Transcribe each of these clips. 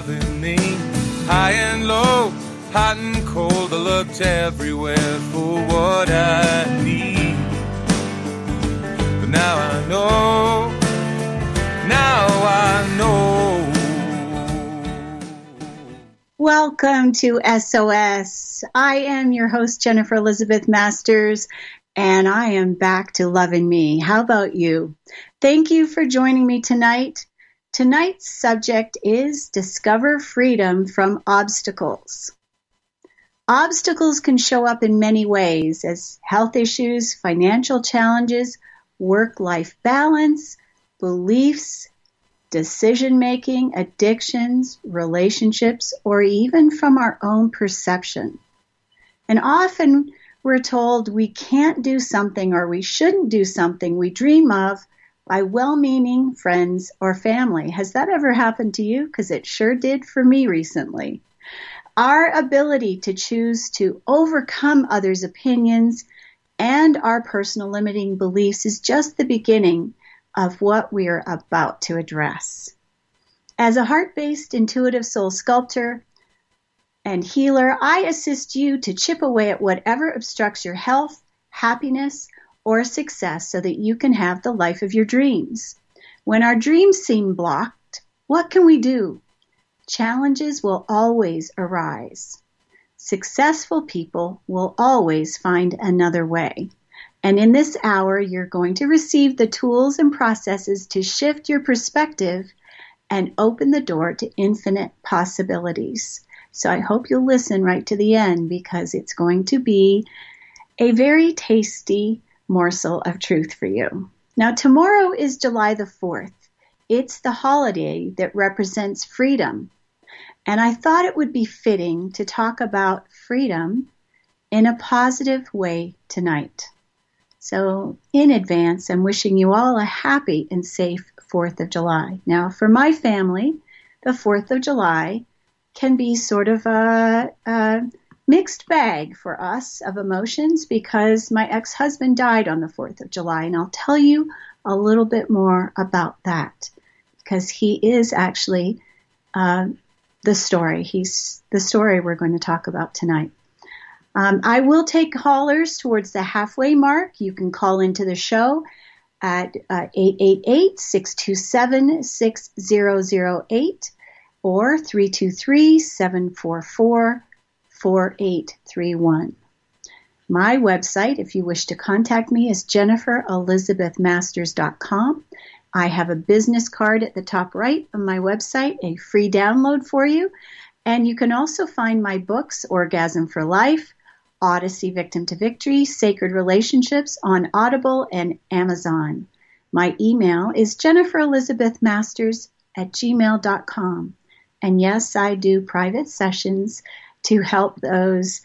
loving me. High and low, hot and cold, I looked everywhere for what I need. But now I know, now I know. Welcome to SOS. I am your host, Jennifer Elizabeth Masters, and I am back to loving me. How about you? Thank you for joining me tonight. Tonight's subject is Discover Freedom from Obstacles. Obstacles can show up in many ways as health issues, financial challenges, work life balance, beliefs, decision making, addictions, relationships, or even from our own perception. And often we're told we can't do something or we shouldn't do something we dream of by well meaning friends or family. Has that ever happened to you? Because it sure did for me recently. Our ability to choose to overcome others' opinions and our personal limiting beliefs is just the beginning of what we are about to address. As a heart based intuitive soul sculptor, and healer, I assist you to chip away at whatever obstructs your health, happiness, or success so that you can have the life of your dreams. When our dreams seem blocked, what can we do? Challenges will always arise. Successful people will always find another way. And in this hour, you're going to receive the tools and processes to shift your perspective and open the door to infinite possibilities. So I hope you'll listen right to the end because it's going to be a very tasty morsel of truth for you. Now, tomorrow is July the 4th. It's the holiday that represents freedom. And I thought it would be fitting to talk about freedom in a positive way tonight. So, in advance, I'm wishing you all a happy and safe 4th of July. Now, for my family, the 4th of July can be sort of a, a mixed bag for us of emotions because my ex husband died on the 4th of July, and I'll tell you a little bit more about that because he is actually uh, the story. He's the story we're going to talk about tonight. Um, I will take callers towards the halfway mark. You can call into the show at uh, 888 627 6008 or 323-744-4831. My website, if you wish to contact me, is jenniferelizabethmasters.com. I have a business card at the top right of my website, a free download for you. And you can also find my books, Orgasm for Life, Odyssey Victim to Victory, Sacred Relationships on Audible and Amazon. My email is jenniferelizabethmasters at gmail.com. And yes, I do private sessions to help those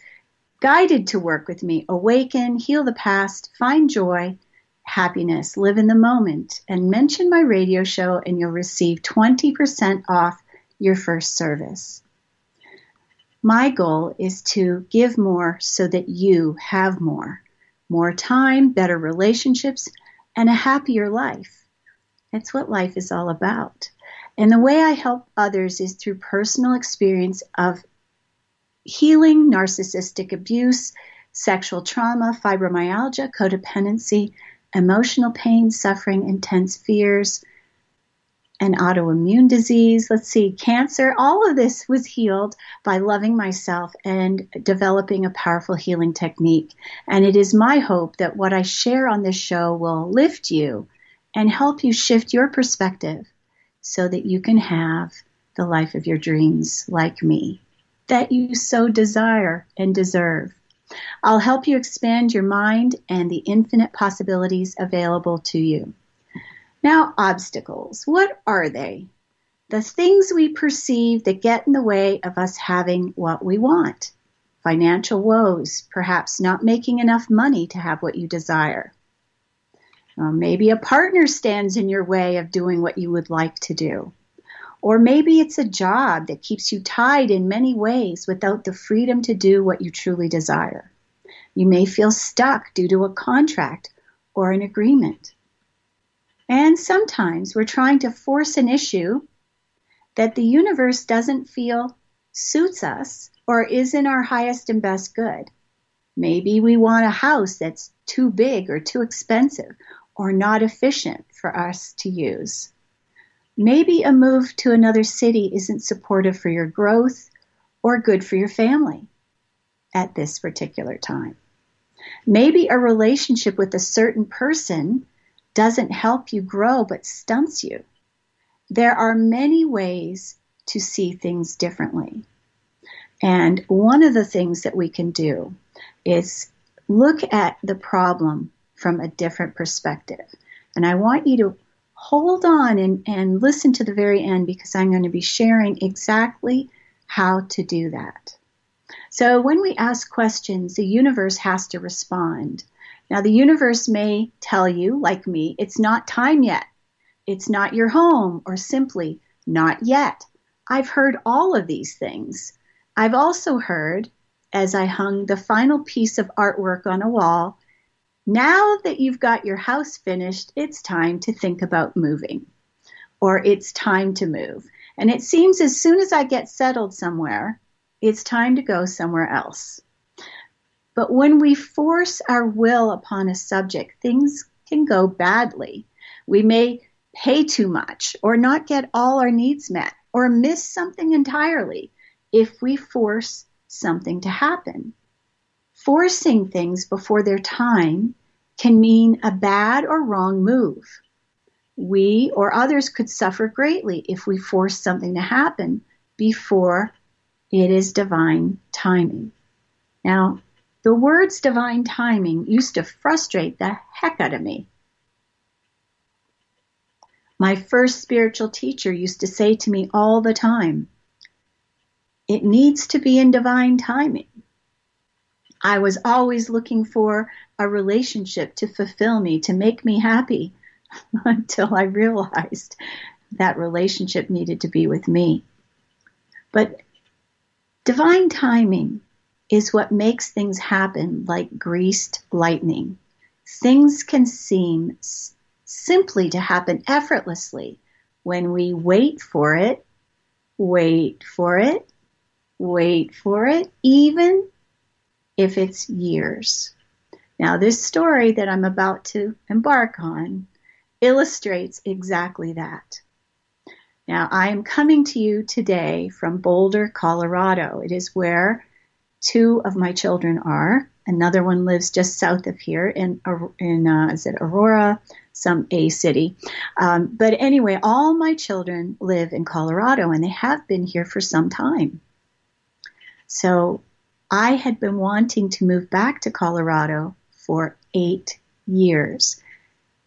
guided to work with me awaken, heal the past, find joy, happiness, live in the moment, and mention my radio show, and you'll receive 20% off your first service. My goal is to give more so that you have more more time, better relationships, and a happier life. That's what life is all about. And the way I help others is through personal experience of healing narcissistic abuse, sexual trauma, fibromyalgia, codependency, emotional pain, suffering, intense fears, and autoimmune disease. Let's see, cancer. All of this was healed by loving myself and developing a powerful healing technique. And it is my hope that what I share on this show will lift you and help you shift your perspective so that you can have the life of your dreams like me that you so desire and deserve. I'll help you expand your mind and the infinite possibilities available to you. Now, obstacles. What are they? The things we perceive that get in the way of us having what we want. Financial woes, perhaps not making enough money to have what you desire. Uh, maybe a partner stands in your way of doing what you would like to do. Or maybe it's a job that keeps you tied in many ways without the freedom to do what you truly desire. You may feel stuck due to a contract or an agreement. And sometimes we're trying to force an issue that the universe doesn't feel suits us or is in our highest and best good. Maybe we want a house that's too big or too expensive or not efficient for us to use. Maybe a move to another city isn't supportive for your growth or good for your family at this particular time. Maybe a relationship with a certain person doesn't help you grow but stunts you. There are many ways to see things differently. And one of the things that we can do is look at the problem from a different perspective. And I want you to hold on and, and listen to the very end because I'm going to be sharing exactly how to do that. So when we ask questions, the universe has to respond. Now, the universe may tell you, like me, it's not time yet. It's not your home, or simply, not yet. I've heard all of these things. I've also heard, as I hung the final piece of artwork on a wall, now that you've got your house finished, it's time to think about moving. Or it's time to move. And it seems as soon as I get settled somewhere, it's time to go somewhere else. But when we force our will upon a subject, things can go badly. We may pay too much or not get all our needs met or miss something entirely if we force something to happen. Forcing things before their time can mean a bad or wrong move. We or others could suffer greatly if we force something to happen before it is divine timing. Now, the words divine timing used to frustrate the heck out of me. My first spiritual teacher used to say to me all the time, it needs to be in divine timing. I was always looking for a relationship to fulfill me, to make me happy, until I realized that relationship needed to be with me. But divine timing is what makes things happen like greased lightning. Things can seem s- simply to happen effortlessly when we wait for it, wait for it, wait for it, even if it's years. Now, this story that I'm about to embark on illustrates exactly that. Now, I am coming to you today from Boulder, Colorado. It is where two of my children are. Another one lives just south of here in in uh, is it Aurora, some A city. Um, but anyway, all my children live in Colorado, and they have been here for some time. So I had been wanting to move back to Colorado for eight years.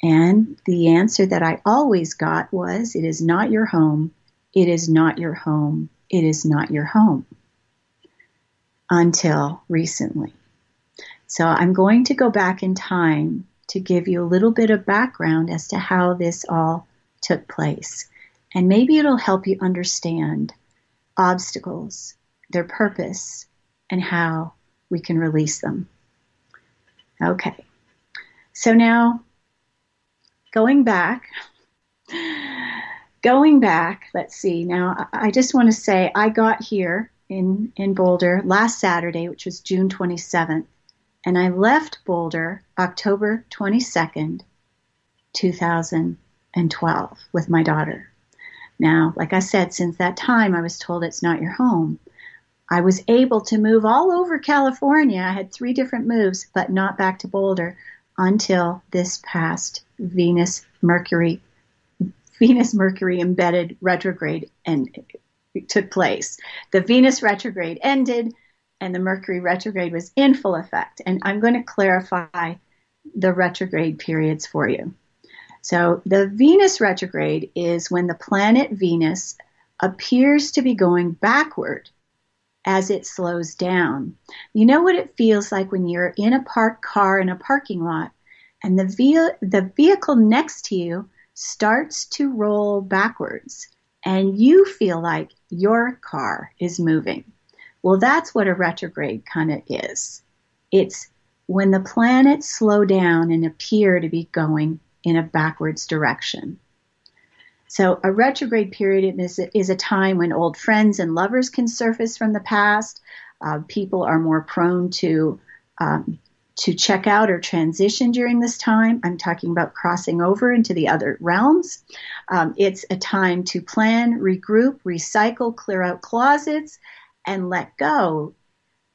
And the answer that I always got was, it is not your home. It is not your home. It is not your home. Until recently. So I'm going to go back in time to give you a little bit of background as to how this all took place. And maybe it'll help you understand obstacles their purpose, and how we can release them. Okay, so now going back, going back, let's see. Now, I just want to say I got here in, in Boulder last Saturday, which was June 27th, and I left Boulder October 22nd, 2012, with my daughter. Now, like I said, since that time, I was told it's not your home. I was able to move all over California. I had three different moves, but not back to Boulder until this past Venus Mercury Venus Mercury embedded retrograde and took place. The Venus retrograde ended and the Mercury retrograde was in full effect. And I'm going to clarify the retrograde periods for you. So the Venus retrograde is when the planet Venus appears to be going backward as it slows down. You know what it feels like when you're in a parked car in a parking lot and the, ve- the vehicle next to you starts to roll backwards and you feel like your car is moving. Well, that's what a retrograde kind of is. It's when the planets slow down and appear to be going in a backwards direction. So, a retrograde period is, a time when old friends and lovers can surface from the past. Uh, people are more prone to um, to check out or transition during this time. I'm talking about crossing over into the other realms. Um, it's a time to plan, regroup, recycle, clear out closets, and let go.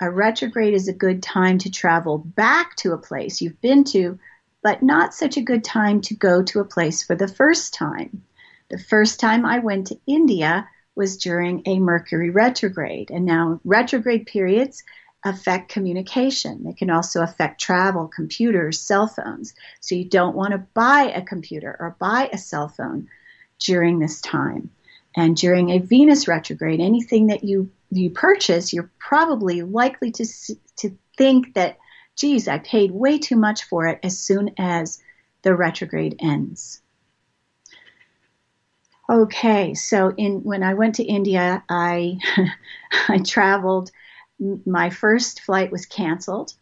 A retrograde is a good time to travel back to a place you've been to, but not such a good time to go to a place for the first time. The first time I went to India was during a Mercury retrograde. And now, retrograde periods affect communication. They can also affect travel, computers, cell phones. So you don't want to buy a computer or buy a cell phone during this time. And during a Venus retrograde, anything that you you purchase, you're probably likely to to think that, geez, I paid way too much for it as soon as the retrograde ends. Okay, so in when I went to India, I I traveled my first flight was canceled.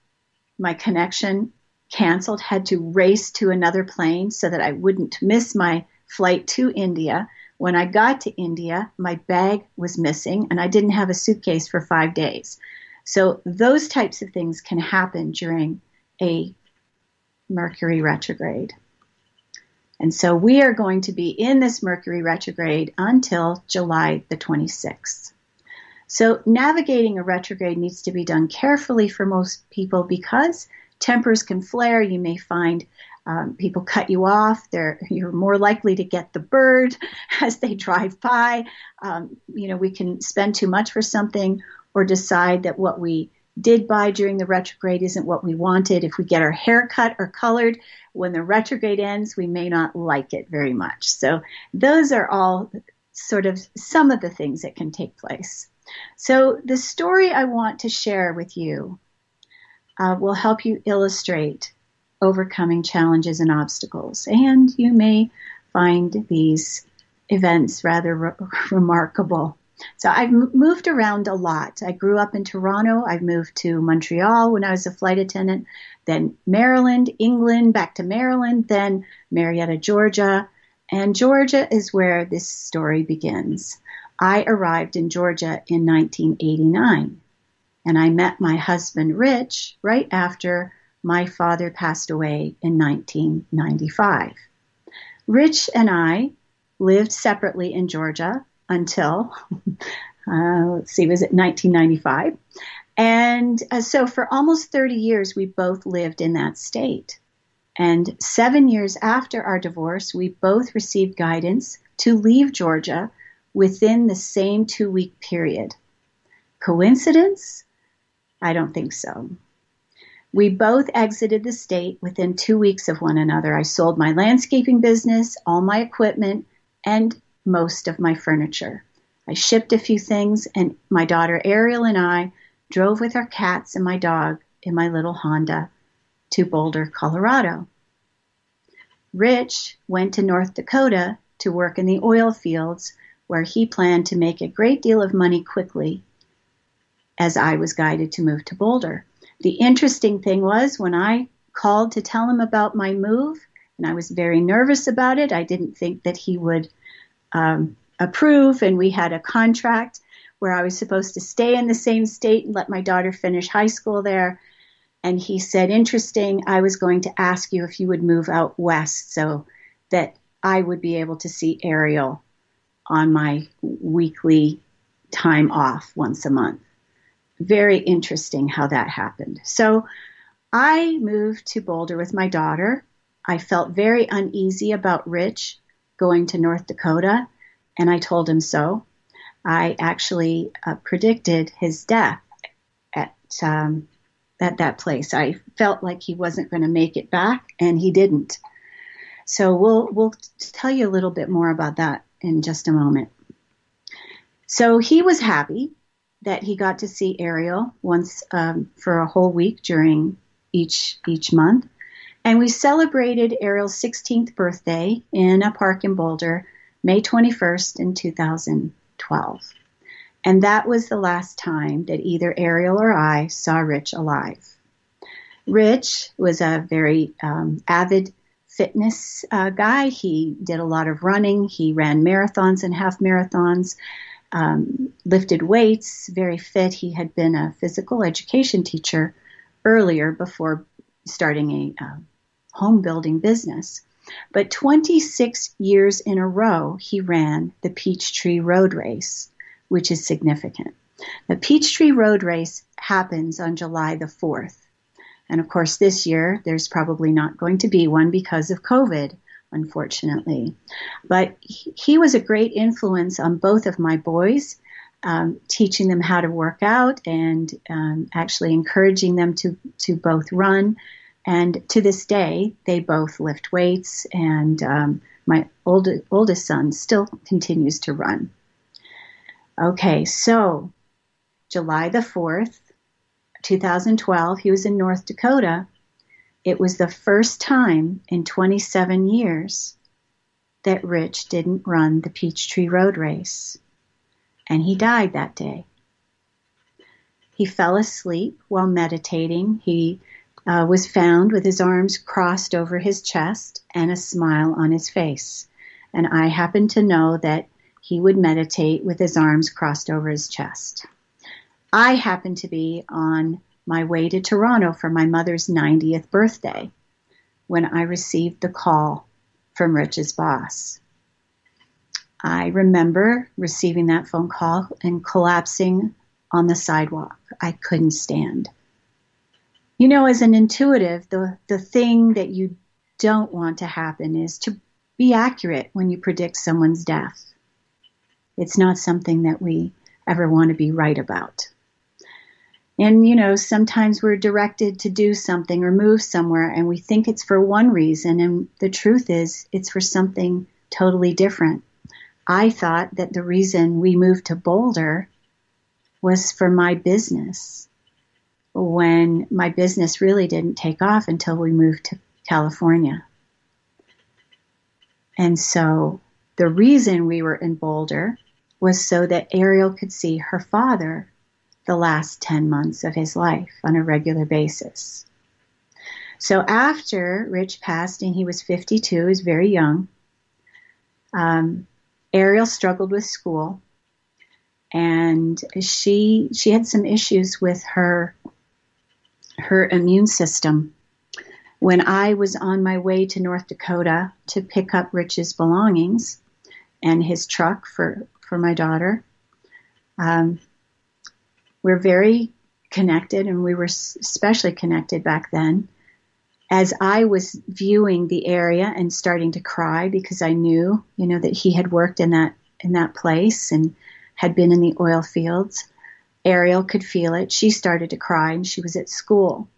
My connection canceled, had to race to another plane so that I wouldn't miss my flight to India. When I got to India, my bag was missing and I didn't have a suitcase for five days. So, those types of things can happen during a Mercury retrograde. And so, we are going to be in this Mercury retrograde until July the 26th. So navigating a retrograde needs to be done carefully for most people because tempers can flare. You may find um, people cut you off. They're, you're more likely to get the bird as they drive by. Um, you know, we can spend too much for something or decide that what we did buy during the retrograde isn't what we wanted. If we get our hair cut or colored when the retrograde ends, we may not like it very much. So those are all sort of some of the things that can take place. So, the story I want to share with you uh, will help you illustrate overcoming challenges and obstacles. And you may find these events rather re- remarkable. So, I've moved around a lot. I grew up in Toronto. I've moved to Montreal when I was a flight attendant, then Maryland, England, back to Maryland, then Marietta, Georgia. And Georgia is where this story begins. I arrived in Georgia in 1989, and I met my husband Rich right after my father passed away in 1995. Rich and I lived separately in Georgia until, uh, let's see, was it 1995? And uh, so for almost 30 years, we both lived in that state. And seven years after our divorce, we both received guidance to leave Georgia within the same two week period. Coincidence? I don't think so. We both exited the state within two weeks of one another. I sold my landscaping business, all my equipment, and most of my furniture. I shipped a few things, and my daughter Ariel and I drove with our cats and my dog in my little Honda to Boulder, Colorado. Rich went to North Dakota to work in the oil fields where he planned to make a great deal of money quickly as I was guided to move to Boulder. The interesting thing was when I called to tell him about my move, and I was very nervous about it, I didn't think that he would um, approve, and we had a contract where I was supposed to stay in the same state and let my daughter finish high school there. And he said, Interesting, I was going to ask you if you would move out west so that I would be able to see Ariel on my weekly time off once a month. Very interesting how that happened. So I moved to Boulder with my daughter. I felt very uneasy about Rich going to North Dakota, and I told him so. I actually uh, predicted his death at um, at that place. I felt like he wasn't going to make it back, and he didn't. So we'll we'll tell you a little bit more about that in just a moment. So he was happy that he got to see Ariel once um, for a whole week during each each month, and we celebrated Ariel's 16th birthday in a park in Boulder, May 21st in 2012. And that was the last time that either Ariel or I saw Rich alive. Rich was a very um, avid fitness uh, guy. He did a lot of running. He ran marathons and half marathons, um, lifted weights, very fit. He had been a physical education teacher earlier before starting a uh, home building business. But 26 years in a row, he ran the Peachtree Road Race, which is significant. The Peachtree Road Race happens on July the 4th. And of course, this year there's probably not going to be one because of COVID, unfortunately. But he was a great influence on both of my boys, um, teaching them how to work out and um, actually encouraging them to, to both run. And to this day, they both lift weights, and um, my old, oldest son still continues to run. Okay, so July the 4th, 2012, he was in North Dakota. It was the first time in 27 years that Rich didn't run the Peachtree Road Race. And he died that day. He fell asleep while meditating. He uh, was found with his arms crossed over his chest and a smile on his face. And I happen to know that he would meditate with his arms crossed over his chest. I happened to be on my way to Toronto for my mother's 90th birthday when I received the call from Rich's boss. I remember receiving that phone call and collapsing on the sidewalk. I couldn't stand. You know, as an intuitive, the, the thing that you don't want to happen is to be accurate when you predict someone's death. It's not something that we ever want to be right about. And, you know, sometimes we're directed to do something or move somewhere and we think it's for one reason, and the truth is it's for something totally different. I thought that the reason we moved to Boulder was for my business when my business really didn't take off until we moved to California. And so the reason we were in Boulder was so that Ariel could see her father the last 10 months of his life on a regular basis. So after Rich passed and he was 52, he was very young, um, Ariel struggled with school and she she had some issues with her her immune system. When I was on my way to North Dakota to pick up Rich's belongings and his truck for, for my daughter, um, we're very connected, and we were especially connected back then. As I was viewing the area and starting to cry because I knew, you know, that he had worked in that in that place and had been in the oil fields, Ariel could feel it. She started to cry, and she was at school.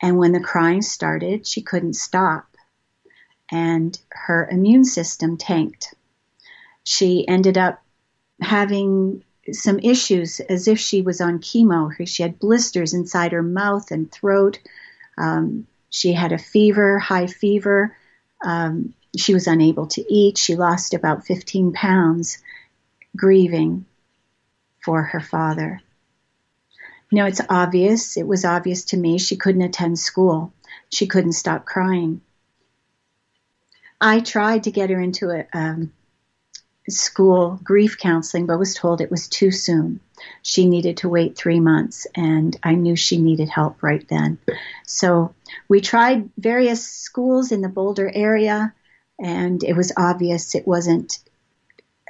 And when the crying started, she couldn't stop, and her immune system tanked. She ended up having some issues as if she was on chemo. She had blisters inside her mouth and throat. Um, she had a fever, high fever. Um, she was unable to eat. She lost about 15 pounds grieving for her father. You know, it's obvious. It was obvious to me she couldn't attend school. She couldn't stop crying. I tried to get her into a, um, school grief counseling, but was told it was too soon. She needed to wait three months, and I knew she needed help right then. So we tried various schools in the Boulder area, and it was obvious it wasn't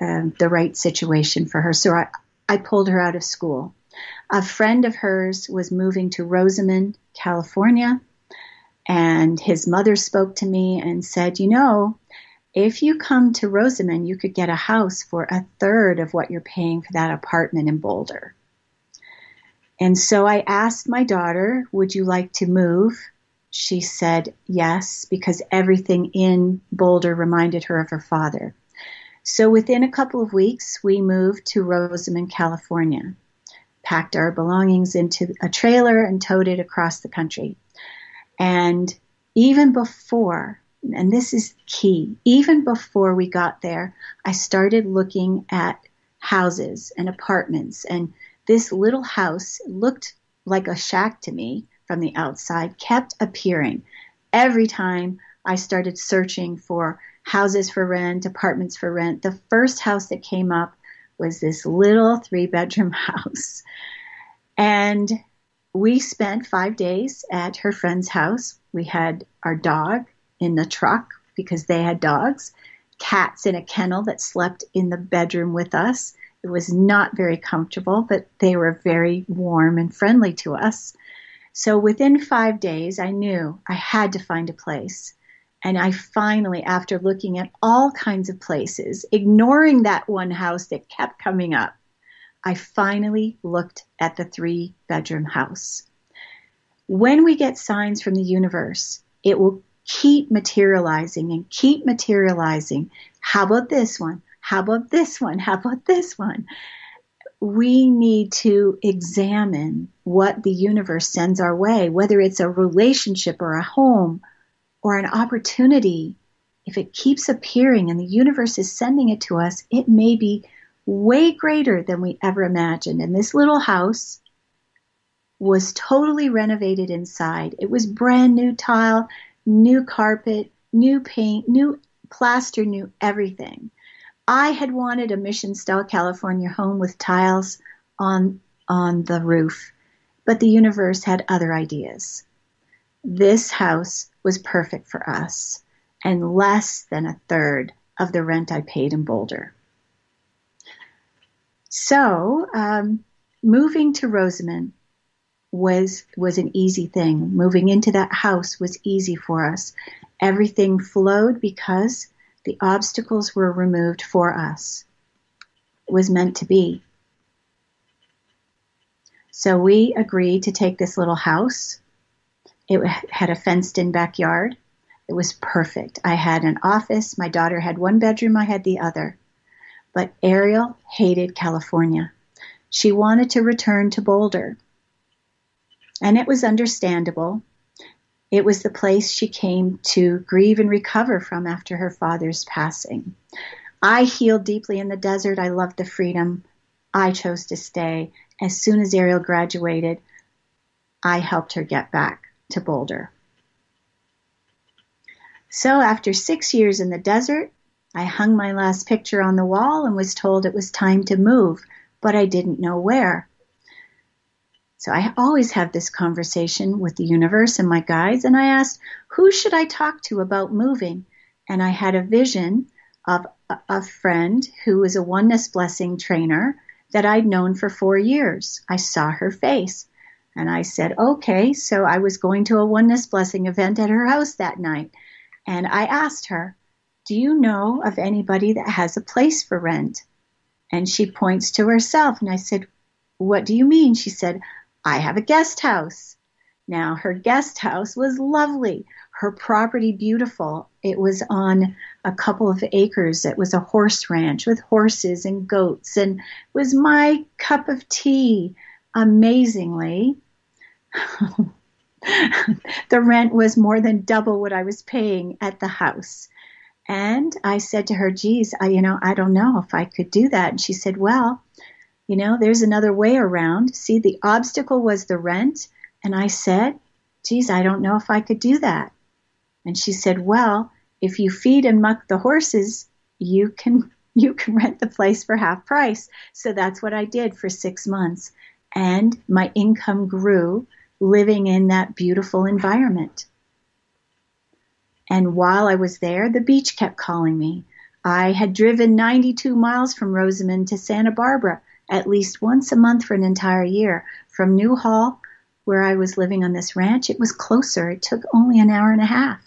uh, the right situation for her. So I, I pulled her out of school. A friend of hers was moving to Rosamond, California, and his mother spoke to me and said, You know, if you come to Rosamond, you could get a house for a third of what you're paying for that apartment in Boulder. And so I asked my daughter, Would you like to move? She said yes, because everything in Boulder reminded her of her father. So within a couple of weeks, we moved to Rosamond, California, packed our belongings into a trailer, and towed it across the country. And even before and this is key. Even before we got there, I started looking at houses and apartments, and this little house looked like a shack to me from the outside, kept appearing every time I started searching for houses for rent, apartments for rent. The first house that came up was this little three bedroom house. And we spent five days at her friend's house. We had our dog in the truck because they had dogs, cats in a kennel that slept in the bedroom with us. It was not very comfortable, but they were very warm and friendly to us. So within five days, I knew I had to find a place. And I finally, after looking at all kinds of places, ignoring that one house that kept coming up, I finally looked at the three bedroom house. When we get signs from the universe, it will keep materializing and keep materializing. How about this one? How about this one? How about this one? We need to examine what the universe sends our way, whether it's a relationship or a home or an opportunity, if it keeps appearing and the universe is sending it to us, it may be way greater than we ever imagined. And this little house was totally renovated inside. It was brand new tile, new carpet, new paint, new plaster, new everything. I had wanted a mission style California home with tiles on on the roof, but the universe had other ideas. This house was perfect for us and less than a third of the rent I paid in Boulder. So, um, moving to Rosamond was was an easy thing. Moving into that house was easy for us. Everything flowed because the obstacles were removed for us. It was meant to be. So we agreed to take this little house it had a fenced in backyard. It was perfect. I had an office. My daughter had one bedroom, I had the other. But Ariel hated California. She wanted to return to Boulder. And it was understandable. It was the place she came to grieve and recover from after her father's passing. I healed deeply in the desert. I loved the freedom. I chose to stay. As soon as Ariel graduated, I helped her get back to Boulder. So after six years in the desert, I hung my last picture on the wall and was told it was time to move, but I didn't know where. So I always have this conversation with the universe and my guides, and I asked, who should I talk to about moving? And I had a vision of a friend who was a oneness blessing trainer that I'd known for four years. I saw her face. And I said, okay. So I was going to a Oneness Blessing event at her house that night. And I asked her, do you know of anybody that has a place for rent? And she points to herself. And I said, what do you mean? She said, I have a guest house. Now, her guest house was lovely. Her property beautiful. It was on a couple of acres. It was a horse ranch with horses and goats and was my cup of tea amazingly, the rent was more than double what I was paying at the house. And I said to her, geez, I, you know, I don't know if I could do that. And she said, well, you know, there's another way around. See, the obstacle was the rent. And I said, geez, I don't know if I could do that. And she said, well, if you feed and muck the horses, you can you can rent the place for half price. So that's what I did for six months and my income grew living in that beautiful environment. And while I was there, the beach kept calling me. I had driven 92 miles from Rosamond to Santa Barbara at least once a month for an entire year. From Newhall, where I was living on this ranch, it was closer. It took only an hour and a half.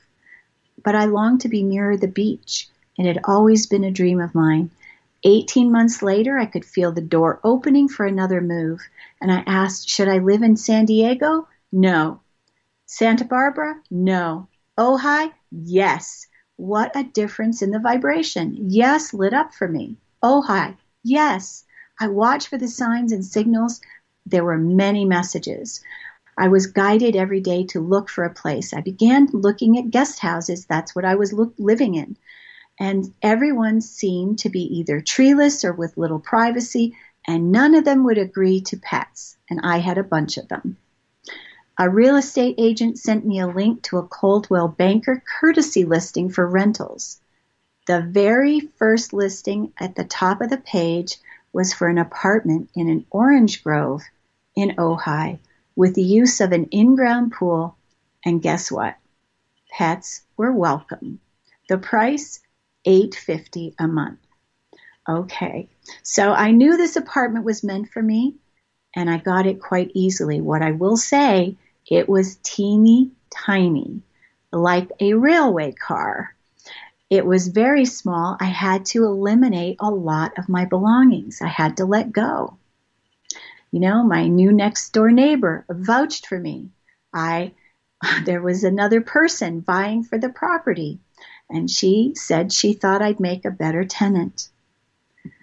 But I longed to be nearer the beach. And it had always been a dream of mine. 18 months later, I could feel the door opening for another move, and I asked, Should I live in San Diego? No. Santa Barbara? No. Ojai? Yes. What a difference in the vibration. Yes lit up for me. Ojai? Yes. I watched for the signs and signals. There were many messages. I was guided every day to look for a place. I began looking at guest houses. That's what I was lo- living in and everyone seemed to be either treeless or with little privacy, and none of them would agree to pets, and I had a bunch of them. A real estate agent sent me a link to a Coldwell Banker courtesy listing for rentals. The very first listing at the top of the page was for an apartment in an orange grove in Ojai with the use of an in-ground pool. And guess what? Pets were welcome. The price, 850 a month. Okay, so I knew this apartment was meant for me, and I got it quite easily. What I will say, it was teeny tiny, like a railway car. It was very small. I had to eliminate a lot of my belongings. I had to let go. You know, my new next door neighbor vouched for me. I there was another person vying for the property and she said she thought I'd make a better tenant.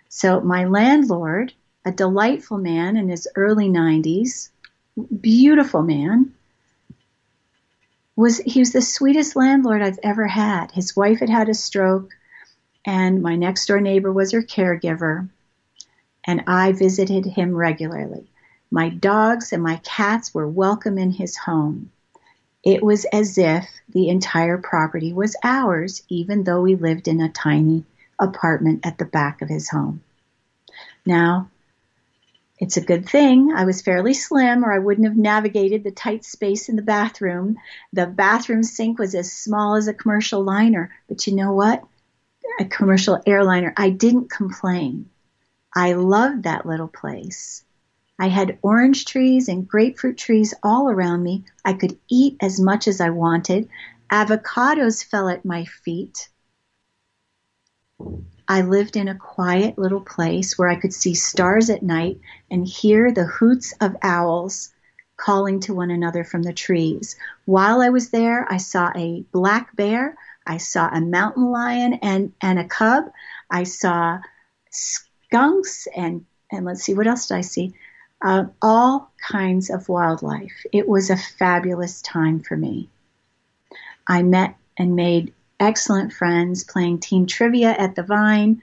So my landlord, a delightful man in his early 90s, beautiful man, was he was the sweetest landlord I've ever had. His wife had had a stroke and my next door neighbor was her caregiver and I visited him regularly. My dogs and my cats were welcome in his home. It was as if the entire property was ours, even though we lived in a tiny apartment at the back of his home. Now, it's a good thing I was fairly slim, or I wouldn't have navigated the tight space in the bathroom. The bathroom sink was as small as a commercial liner, but you know what? A commercial airliner. I didn't complain. I loved that little place. I had orange trees and grapefruit trees all around me. I could eat as much as I wanted. Avocados fell at my feet. I lived in a quiet little place where I could see stars at night and hear the hoots of owls calling to one another from the trees. While I was there, I saw a black bear, I saw a mountain lion and, and a cub, I saw skunks and and let's see what else did I see? Uh, all kinds of wildlife. It was a fabulous time for me. I met and made excellent friends playing team trivia at the Vine.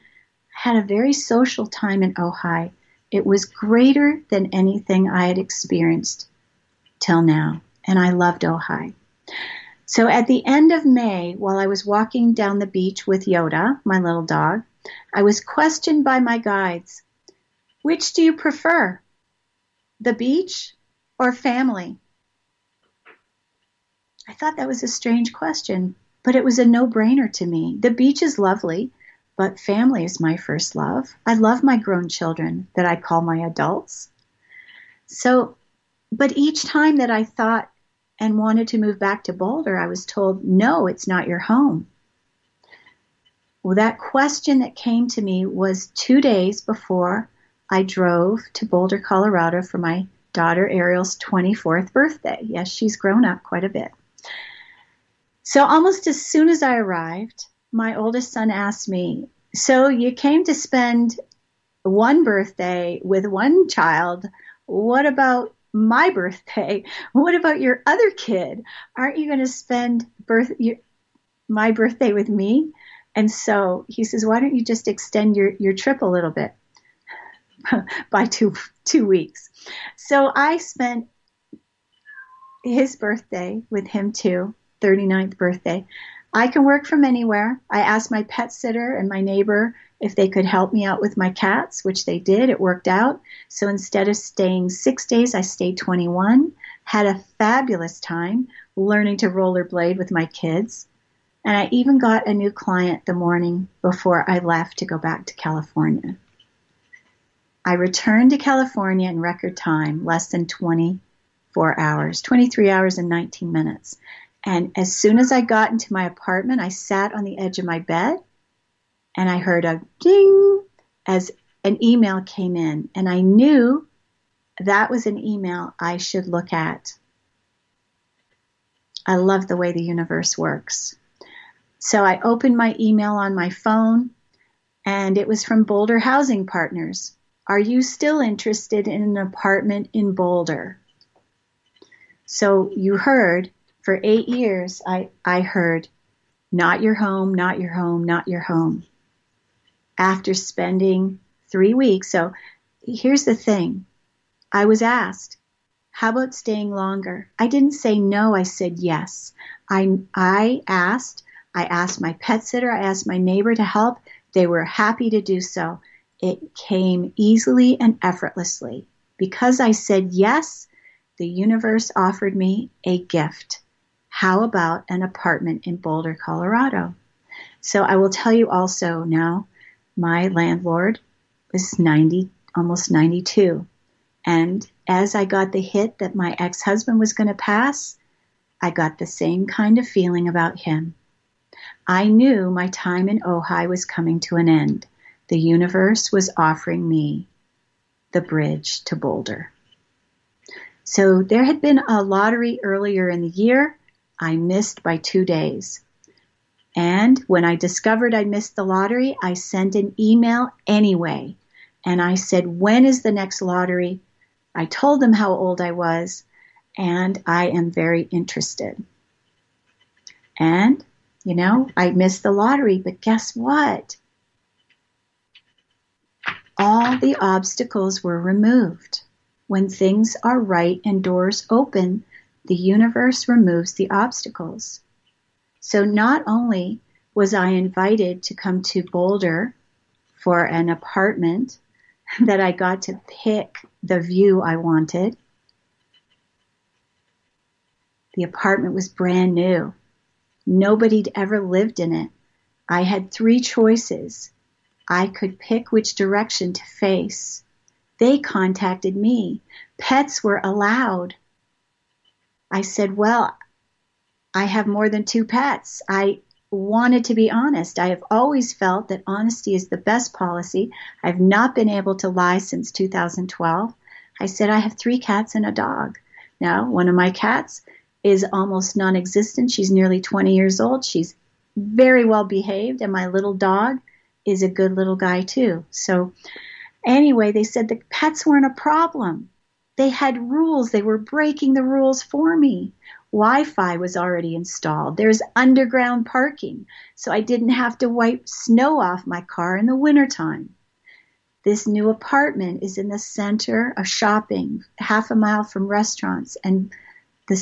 Had a very social time in Ojai. It was greater than anything I had experienced till now, and I loved Ojai. So at the end of May, while I was walking down the beach with Yoda, my little dog, I was questioned by my guides. Which do you prefer? The beach or family? I thought that was a strange question, but it was a no brainer to me. The beach is lovely, but family is my first love. I love my grown children that I call my adults. So, but each time that I thought and wanted to move back to Boulder, I was told, no, it's not your home. Well, that question that came to me was two days before I drove to Boulder, Colorado for my daughter Ariel's 24th birthday. Yes, she's grown up quite a bit. So almost as soon as I arrived, my oldest son asked me, So you came to spend one birthday with one child. What about my birthday? What about your other kid? Aren't you going to spend birth your, my birthday with me? And so he says, why don't you just extend your, your trip a little bit by two, two weeks? So I spent his birthday with him too, 39th birthday. I can work from anywhere. I asked my pet sitter and my neighbor if they could help me out with my cats, which they did. It worked out. So instead of staying six days, I stayed 21. Had a fabulous time learning to rollerblade with my kids. And I even got a new client the morning before I left to go back to California. I returned to California in record time, less than 24 hours, 23 hours and 19 minutes. And as soon as I got into my apartment, I sat on the edge of my bed and I heard a ding as an email came in. And I knew that was an email I should look at. I love the way the universe works. So I opened my email on my phone and it was from Boulder Housing Partners. Are you still interested in an apartment in Boulder? So you heard for eight years, I, I heard, not your home, not your home, not your home. After spending three weeks, so here's the thing I was asked, How about staying longer? I didn't say no, I said yes. I, I asked, I asked my pet sitter, I asked my neighbor to help. They were happy to do so. It came easily and effortlessly. Because I said yes, the universe offered me a gift. How about an apartment in Boulder, Colorado? So I will tell you also now, my landlord was 90, almost 92. And as I got the hit that my ex husband was going to pass, I got the same kind of feeling about him. I knew my time in Ojai was coming to an end. The universe was offering me the bridge to Boulder. So there had been a lottery earlier in the year. I missed by two days. And when I discovered I missed the lottery, I sent an email anyway. And I said, When is the next lottery? I told them how old I was, and I am very interested. And, you know, I missed the lottery, but guess what? All the obstacles were removed. When things are right and doors open, the universe removes the obstacles. So not only was I invited to come to Boulder for an apartment that I got to pick the view I wanted. The apartment was brand new. Nobody'd ever lived in it. I had three choices. I could pick which direction to face. They contacted me. Pets were allowed. I said, Well, I have more than two pets. I wanted to be honest. I have always felt that honesty is the best policy. I've not been able to lie since 2012. I said I have three cats and a dog. Now, one of my cats is almost non existent. She's nearly 20 years old. She's very well behaved, and my little dog is a good little guy, too. So, anyway, they said the pets weren't a problem. They had rules, they were breaking the rules for me. Wi Fi was already installed. There's underground parking, so I didn't have to wipe snow off my car in the wintertime. This new apartment is in the center of shopping, half a mile from restaurants, and the,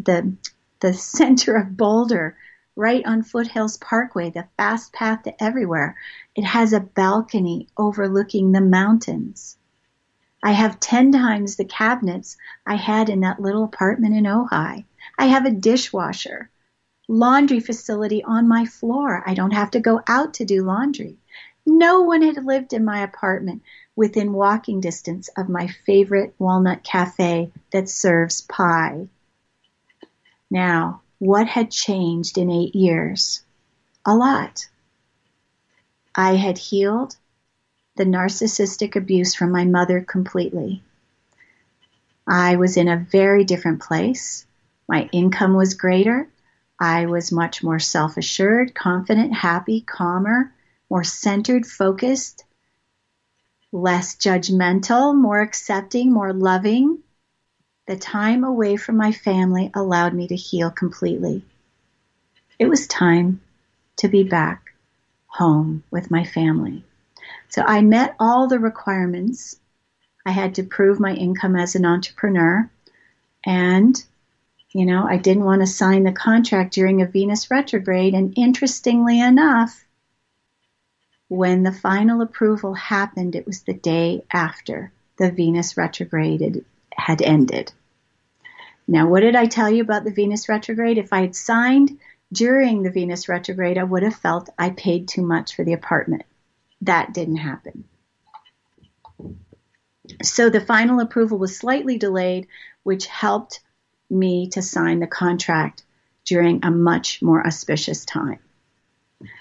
the, the center of Boulder, right on Foothills Parkway, the fast path to everywhere. It has a balcony overlooking the mountains. I have 10 times the cabinets I had in that little apartment in Ojai. I have a dishwasher, laundry facility on my floor. I don't have to go out to do laundry. No one had lived in my apartment within walking distance of my favorite walnut cafe that serves pie. Now, what had changed in eight years? A lot. I had healed the narcissistic abuse from my mother completely. I was in a very different place. My income was greater. I was much more self assured, confident, happy, calmer, more centered, focused, less judgmental, more accepting, more loving. The time away from my family allowed me to heal completely. It was time to be back home with my family. So I met all the requirements. I had to prove my income as an entrepreneur and you know, I didn't want to sign the contract during a Venus retrograde. And interestingly enough, when the final approval happened, it was the day after the Venus retrograde had ended. Now, what did I tell you about the Venus retrograde? If I had signed during the Venus retrograde, I would have felt I paid too much for the apartment. That didn't happen. So the final approval was slightly delayed, which helped me to sign the contract during a much more auspicious time.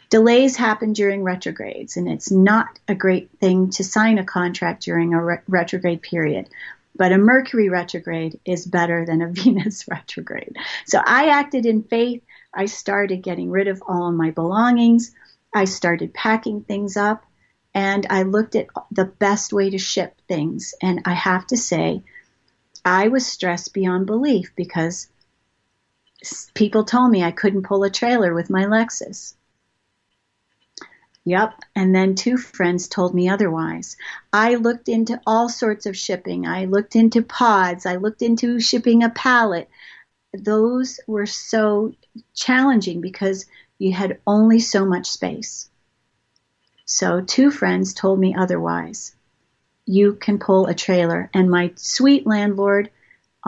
Delays happen during retrogrades, and it's not a great thing to sign a contract during a re- retrograde period. But a Mercury retrograde is better than a Venus retrograde. So I acted in faith. I started getting rid of all of my belongings. I started packing things up, and I looked at the best way to ship things. And I have to say, I was stressed beyond belief because people told me I couldn't pull a trailer with my Lexus. Yep. And then two friends told me otherwise. I looked into all sorts of shipping. I looked into pods. I looked into shipping a pallet. Those were so challenging because you had only so much space. So two friends told me otherwise. You can pull a trailer. And my sweet landlord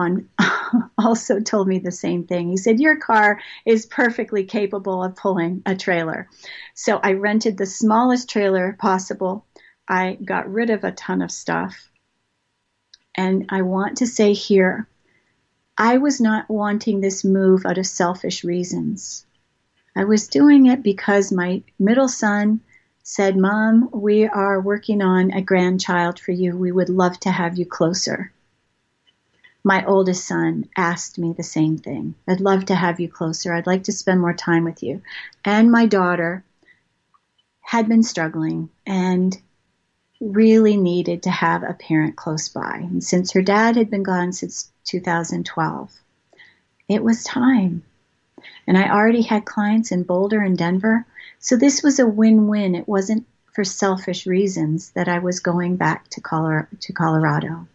on also told me the same thing. He said, Your car is perfectly capable of pulling a trailer. So I rented the smallest trailer possible. I got rid of a ton of stuff. And I want to say here, I was not wanting this move out of selfish reasons. I was doing it because my middle son said, Mom, we are working on a grandchild for you. We would love to have you closer my oldest son asked me the same thing. I'd love to have you closer. I'd like to spend more time with you. And my daughter had been struggling and really needed to have a parent close by. And since her dad had been gone since 2012, it was time. And I already had clients in Boulder and Denver. So this was a win win. It wasn't for selfish reasons that I was going back to Colorado.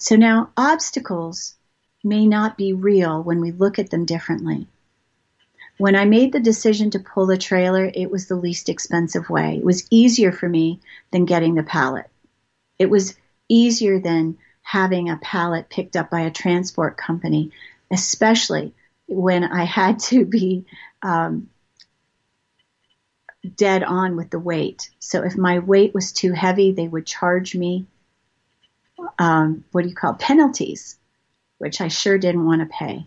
So now obstacles may not be real when we look at them differently. When I made the decision to pull the trailer, it was the least expensive way. It was easier for me than getting the pallet. It was easier than having a pallet picked up by a transport company, especially when I had to be um, dead on with the weight. So if my weight was too heavy, they would charge me um, what do you call penalties, which I sure didn't want to pay.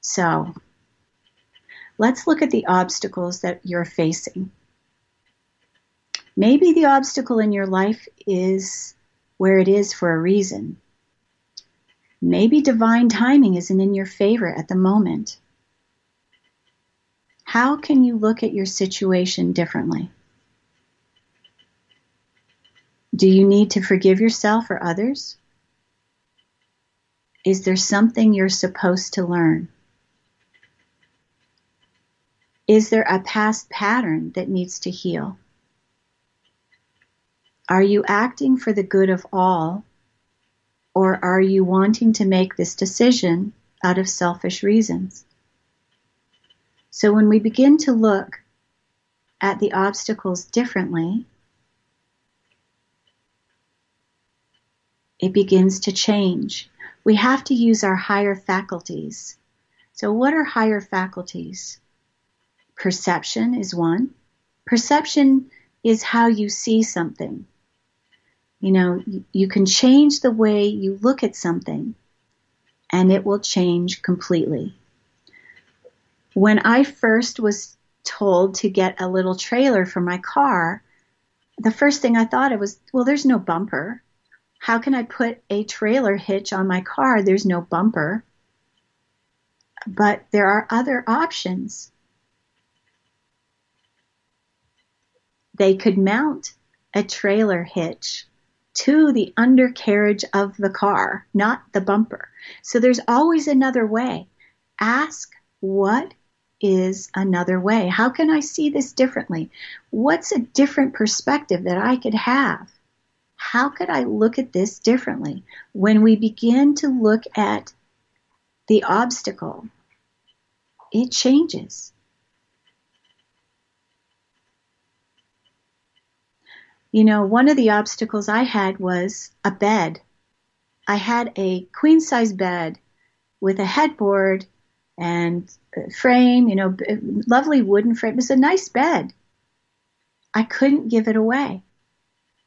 So let's look at the obstacles that you're facing. Maybe the obstacle in your life is where it is for a reason. Maybe divine timing isn't in your favor at the moment. How can you look at your situation differently? Do you need to forgive yourself or others? Is there something you're supposed to learn? Is there a past pattern that needs to heal? Are you acting for the good of all, or are you wanting to make this decision out of selfish reasons? So when we begin to look at the obstacles differently, it begins to change. We have to use our higher faculties. So, what are higher faculties? Perception is one. Perception is how you see something. You know, you can change the way you look at something and it will change completely. When I first was told to get a little trailer for my car, the first thing I thought of was, well, there's no bumper. How can I put a trailer hitch on my car? There's no bumper. But there are other options. They could mount a trailer hitch to the undercarriage of the car, not the bumper. So there's always another way. Ask what is another way? How can I see this differently? What's a different perspective that I could have? How could I look at this differently? When we begin to look at the obstacle, it changes. You know, one of the obstacles I had was a bed. I had a queen size bed with a headboard and frame, you know, lovely wooden frame. It was a nice bed. I couldn't give it away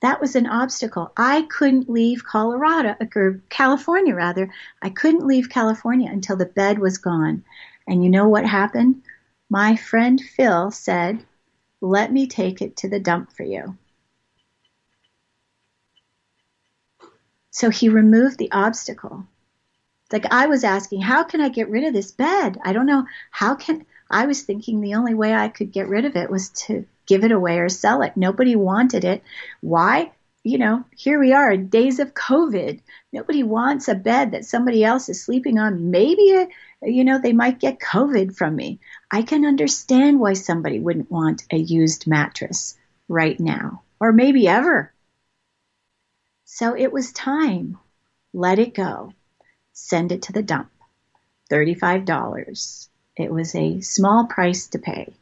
that was an obstacle. I couldn't leave Colorado, uh, or California rather. I couldn't leave California until the bed was gone. And you know what happened? My friend Phil said, let me take it to the dump for you. So he removed the obstacle. Like I was asking, how can I get rid of this bed? I don't know. How can, I was thinking the only way I could get rid of it was to give it away or sell it. Nobody wanted it. Why? You know, here we are days of COVID. Nobody wants a bed that somebody else is sleeping on. Maybe you know, they might get COVID from me. I can understand why somebody wouldn't want a used mattress right now, or maybe ever. So it was time. Let it go. Send it to the dump. $35. It was a small price to pay.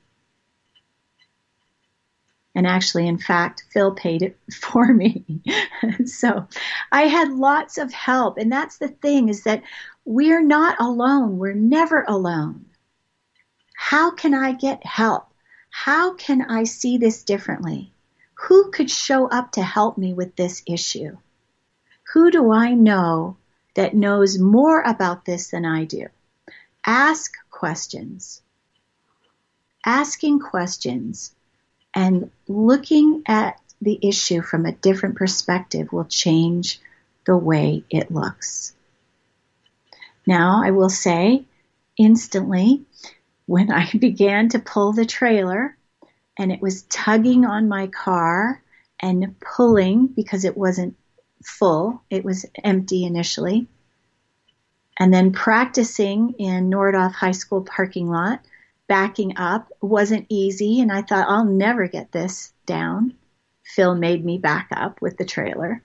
And actually, in fact, Phil paid it for me. so I had lots of help. And that's the thing is that we're not alone. We're never alone. How can I get help? How can I see this differently? Who could show up to help me with this issue? Who do I know that knows more about this than I do? Ask questions. Asking questions and looking at the issue from a different perspective will change the way it looks. Now, I will say instantly, when I began to pull the trailer and it was tugging on my car and pulling because it wasn't full, it was empty initially, and then practicing in Nordhoff High School parking lot backing up wasn't easy, and I thought, I'll never get this down. Phil made me back up with the trailer.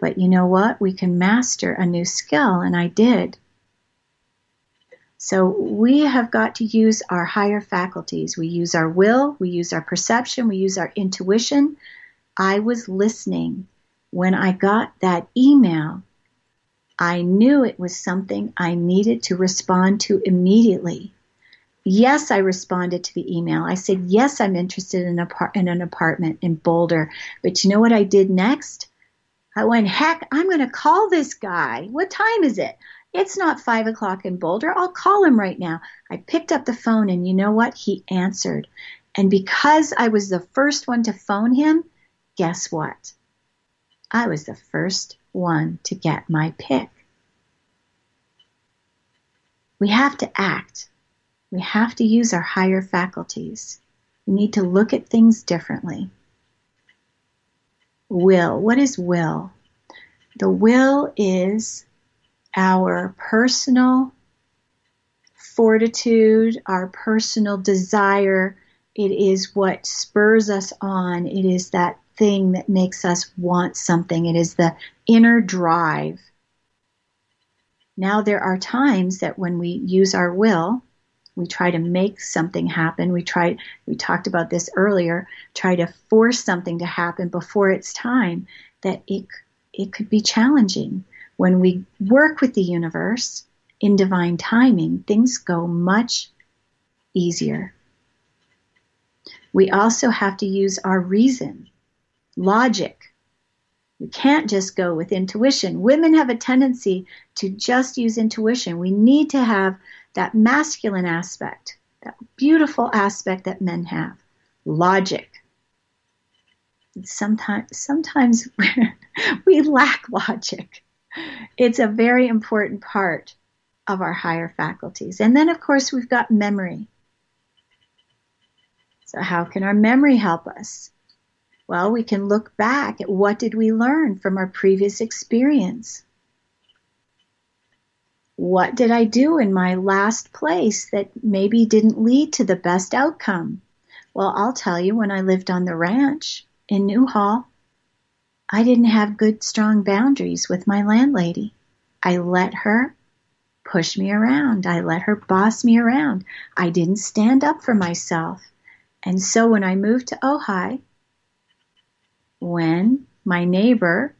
But you know what? We can master a new skill, and I did. So we have got to use our higher faculties. We use our will, we use our perception, we use our intuition. I was listening when I got that email I knew it was something I needed to respond to immediately. Yes, I responded to the email. I said, yes, I'm interested in, par- in an apartment in Boulder. But you know what I did next? I went, heck, I'm going to call this guy. What time is it? It's not five o'clock in Boulder. I'll call him right now. I picked up the phone and you know what? He answered. And because I was the first one to phone him, guess what? I was the first one to get my pick. We have to act. We have to use our higher faculties. We need to look at things differently. Will. What is will? The will is our personal fortitude, our personal desire. It is what spurs us on. It is that thing that makes us want something. It is the inner drive. Now, there are times that when we use our will, we try to make something happen. We try, we talked about this earlier, try to force something to happen before it's time, that it, it could be challenging. When we work with the universe in divine timing, things go much easier. We also have to use our reason logic. We can't just go with intuition. Women have a tendency to just use intuition. We need to have that masculine aspect, that beautiful aspect that men have logic. Sometimes, sometimes we lack logic. It's a very important part of our higher faculties. And then, of course, we've got memory. So, how can our memory help us? Well, we can look back at what did we learn from our previous experience? What did I do in my last place that maybe didn't lead to the best outcome? Well, I'll tell you, when I lived on the ranch in Newhall, I didn't have good, strong boundaries with my landlady. I let her push me around. I let her boss me around. I didn't stand up for myself. And so when I moved to Ojai, when my neighbor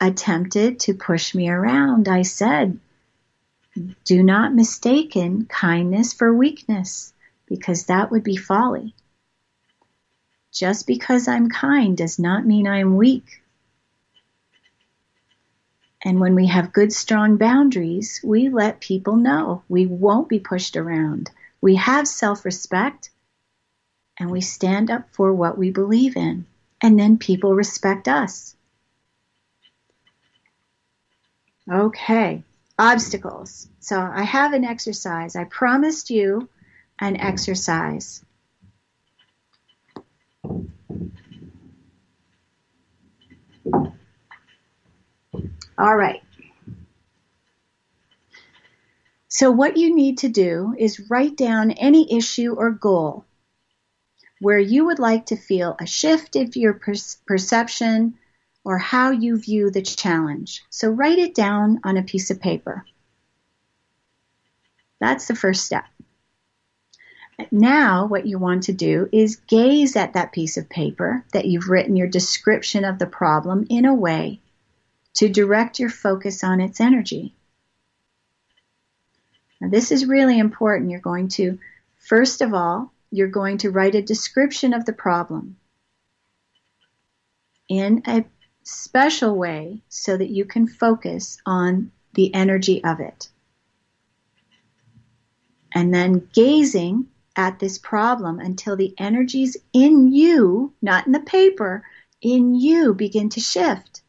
attempted to push me around, I said, Do not mistaken kindness for weakness, because that would be folly. Just because I'm kind does not mean I'm weak. And when we have good, strong boundaries, we let people know we won't be pushed around. We have self respect and we stand up for what we believe in and then people respect us. Okay, obstacles. So I have an exercise. I promised you an exercise. All right. So, what you need to do is write down any issue or goal where you would like to feel a shift in your per- perception or how you view the challenge. So, write it down on a piece of paper. That's the first step. Now, what you want to do is gaze at that piece of paper that you've written your description of the problem in a way to direct your focus on its energy. Now, this is really important. You're going to, first of all, you're going to write a description of the problem in a special way so that you can focus on the energy of it. And then gazing at this problem until the energies in you, not in the paper, in you begin to shift.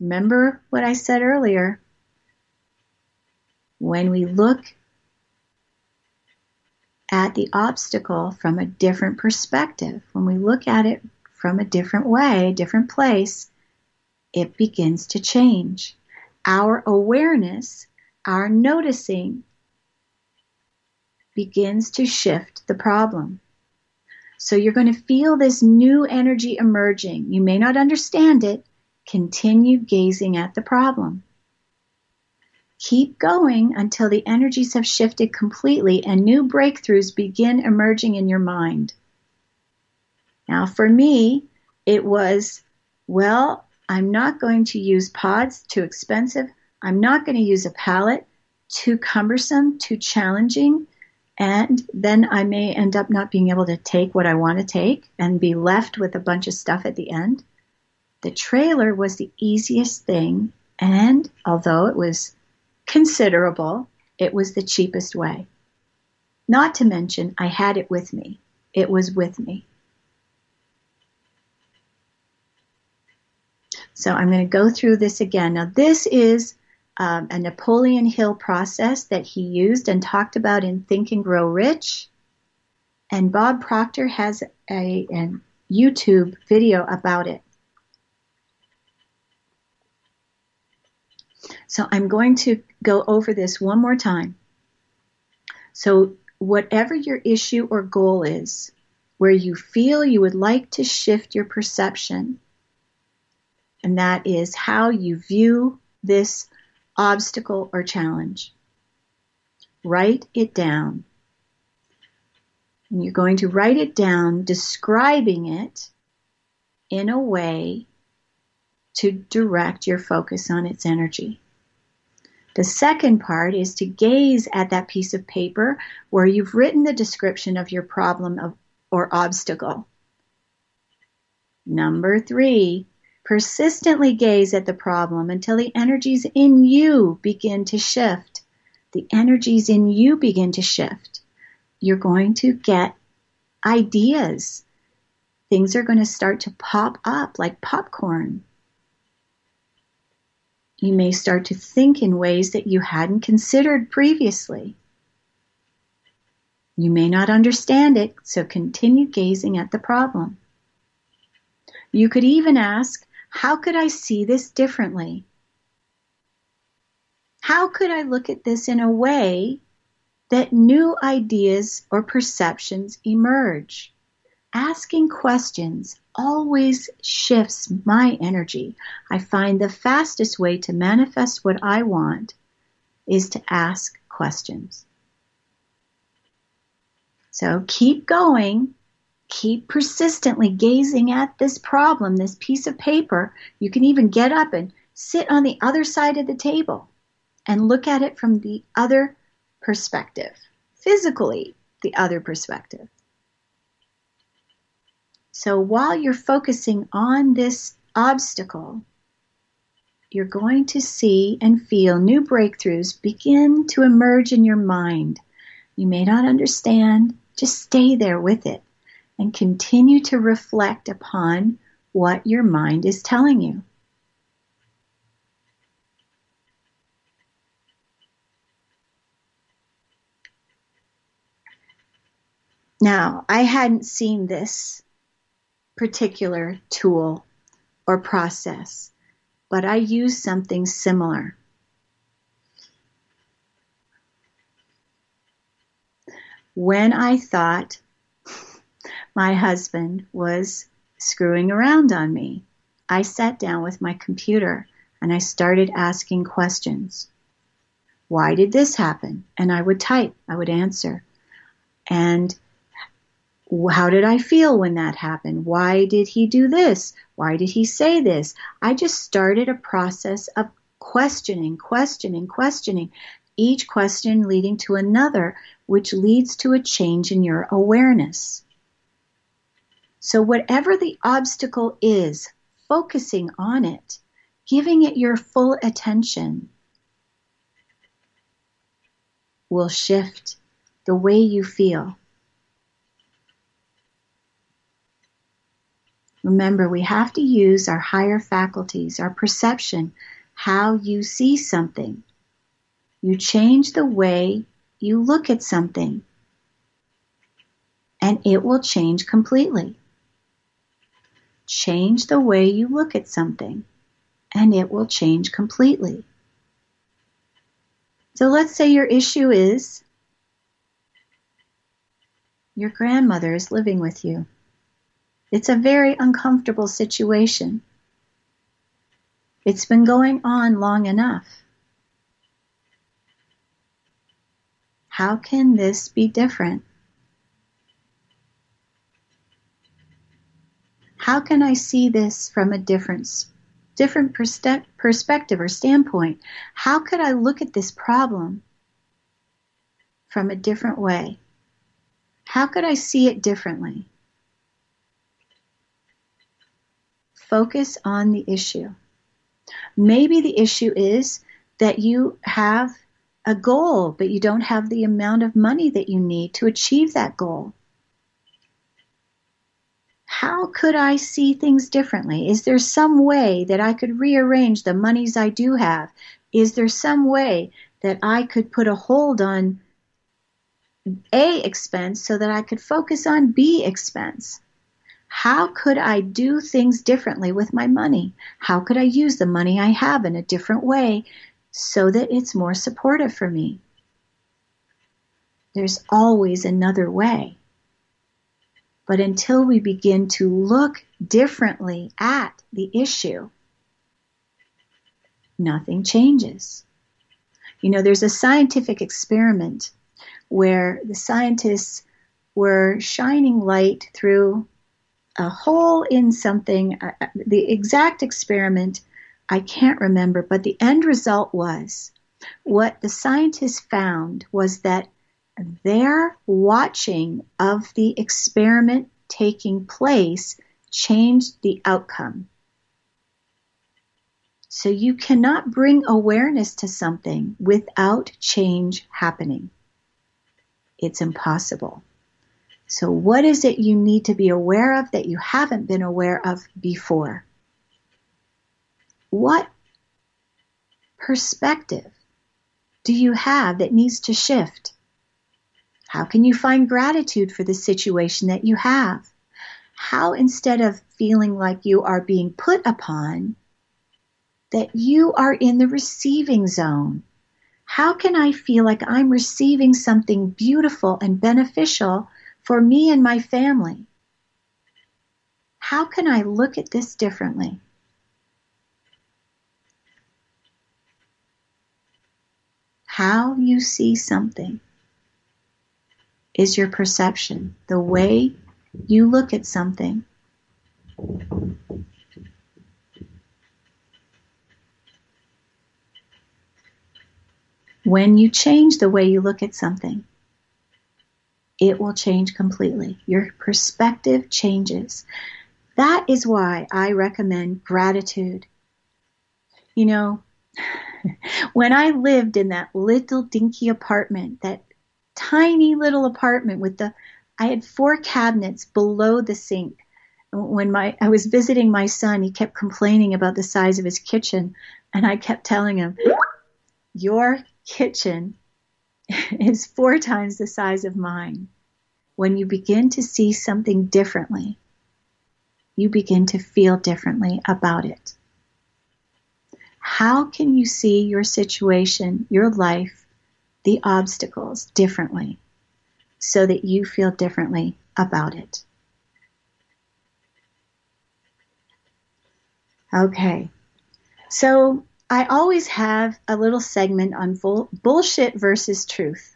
Remember what I said earlier. When we look at the obstacle from a different perspective, when we look at it from a different way, a different place, it begins to change. Our awareness, our noticing begins to shift the problem. So you're going to feel this new energy emerging. You may not understand it. Continue gazing at the problem. Keep going until the energies have shifted completely and new breakthroughs begin emerging in your mind. Now, for me, it was, well, I'm not going to use pods, too expensive. I'm not going to use a pallet, too cumbersome, too challenging and then I may end up not being able to take what I want to take and be left with a bunch of stuff at the end. The trailer was the easiest thing, and although it was considerable, it was the cheapest way. Not to mention, I had it with me. It was with me. So I'm going to go through this again. Now, this is um, a Napoleon Hill process that he used and talked about in Think and Grow Rich. And Bob Proctor has a, a YouTube video about it. So I'm going to go over this one more time. So, whatever your issue or goal is, where you feel you would like to shift your perception, and that is how you view this obstacle, or challenge. Write it down. And you're going to write it down describing it in a way to direct your focus on its energy. The second part is to gaze at that piece of paper where you've written the description of your problem of, or obstacle. Number three, Persistently gaze at the problem until the energies in you begin to shift. The energies in you begin to shift. You're going to get ideas. Things are going to start to pop up like popcorn. You may start to think in ways that you hadn't considered previously. You may not understand it, so continue gazing at the problem. You could even ask, how could I see this differently? How could I look at this in a way that new ideas or perceptions emerge? Asking questions always shifts my energy. I find the fastest way to manifest what I want is to ask questions. So keep going keep persistently gazing at this problem, this piece of paper. You can even get up and sit on the other side of the table and look at it from the other perspective, physically, the other perspective. So while you're focusing on this obstacle, you're going to see and feel new breakthroughs begin to emerge in your mind. You may not understand, just stay there with it and continue to reflect upon what your mind is telling you. Now, I hadn't seen this particular tool or process, but I use something similar. When I thought my husband was screwing around on me, I sat down with my computer and I started asking questions. Why did this happen? And I would type, I would answer. And how did I feel when that happened? Why did he do this? Why did he say this? I just started a process of questioning, questioning, questioning, each question leading to another, which leads to a change in your awareness. So, whatever the obstacle is, focusing on it, giving it your full attention, will shift the way you feel. Remember, we have to use our higher faculties, our perception, how you see something. You change the way you look at something, and it will change completely. Change the way you look at something, and it will change completely. So let's say your issue is your grandmother is living with you. It's a very uncomfortable situation. It's been going on long enough. How can this be different? How can I see this from a different, different perspective or standpoint? How could I look at this problem from a different way? How could I see it differently? Focus on the issue. Maybe the issue is that you have a goal, but you don't have the amount of money that you need to achieve that goal. How could I see things differently? Is there some way that I could rearrange the monies I do have? Is there some way that I could put a hold on A expense so that I could focus on B expense? How could I do things differently with my money? How could I use the money I have in a different way so that it's more supportive for me? There's always another way. But until we begin to look differently at the issue, nothing changes. You know, there's a scientific experiment where the scientists were shining light through a hole in something. The exact experiment I can't remember, but the end result was what the scientists found was that their watching of the experiment taking place changed the outcome. So you cannot bring awareness to something without change happening. It's impossible. So, what is it you need to be aware of that you haven't been aware of before? What perspective do you have that needs to shift? How can you find gratitude for the situation that you have? How, instead of feeling like you are being put upon, that you are in the receiving zone? How can I feel like I'm receiving something beautiful and beneficial for me and my family. How can I look at this differently? How you see something is your perception, the way you look at something. When you change the way you look at something, it will change completely. Your perspective changes. That is why I recommend gratitude. You know, when I lived in that little dinky apartment, that tiny little apartment with the, I had four cabinets below the sink. When my, I was visiting my son, he kept complaining about the size of his kitchen. And I kept telling him, your kitchen is four times the size of mine. When you begin to see something differently, you begin to feel differently about it. How can you see your situation, your life, the obstacles differently? so that you feel differently about it. Okay. So I always have a little segment on bull- bullshit versus truth.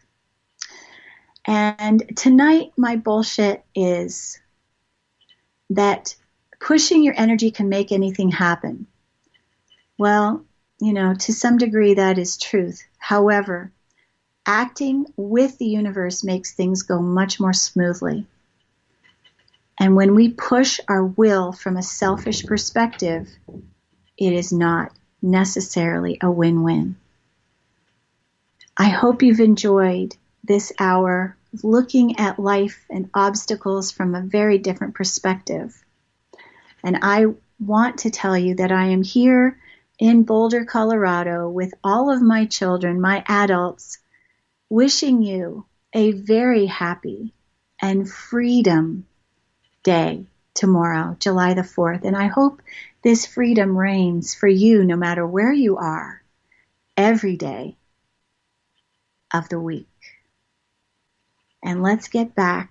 And tonight, my bullshit is that pushing your energy can make anything happen. Well, you know, to some degree, that is truth. However, acting with the universe makes things go much more smoothly. And when we push our will from a selfish perspective, it is not necessarily a win win. I hope you've enjoyed this hour looking at life and obstacles from a very different perspective. And I want to tell you that I am here in Boulder, Colorado with all of my children, my adults, wishing you a very happy and freedom day tomorrow, July the 4th. And I hope this freedom reigns for you no matter where you are every day of the week. And let's get back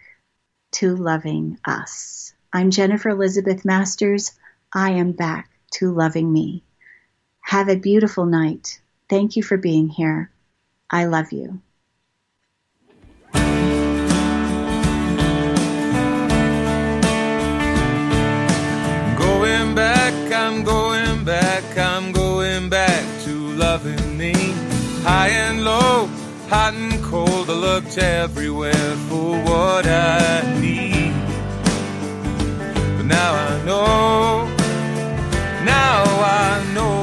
to loving us. I'm Jennifer Elizabeth Masters. I am back to loving me. Have a beautiful night. Thank you for being here. I love you. I'm going back, I'm going back to loving me. High and low, hot and cold, I looked everywhere for what I need. But now I know, now I know.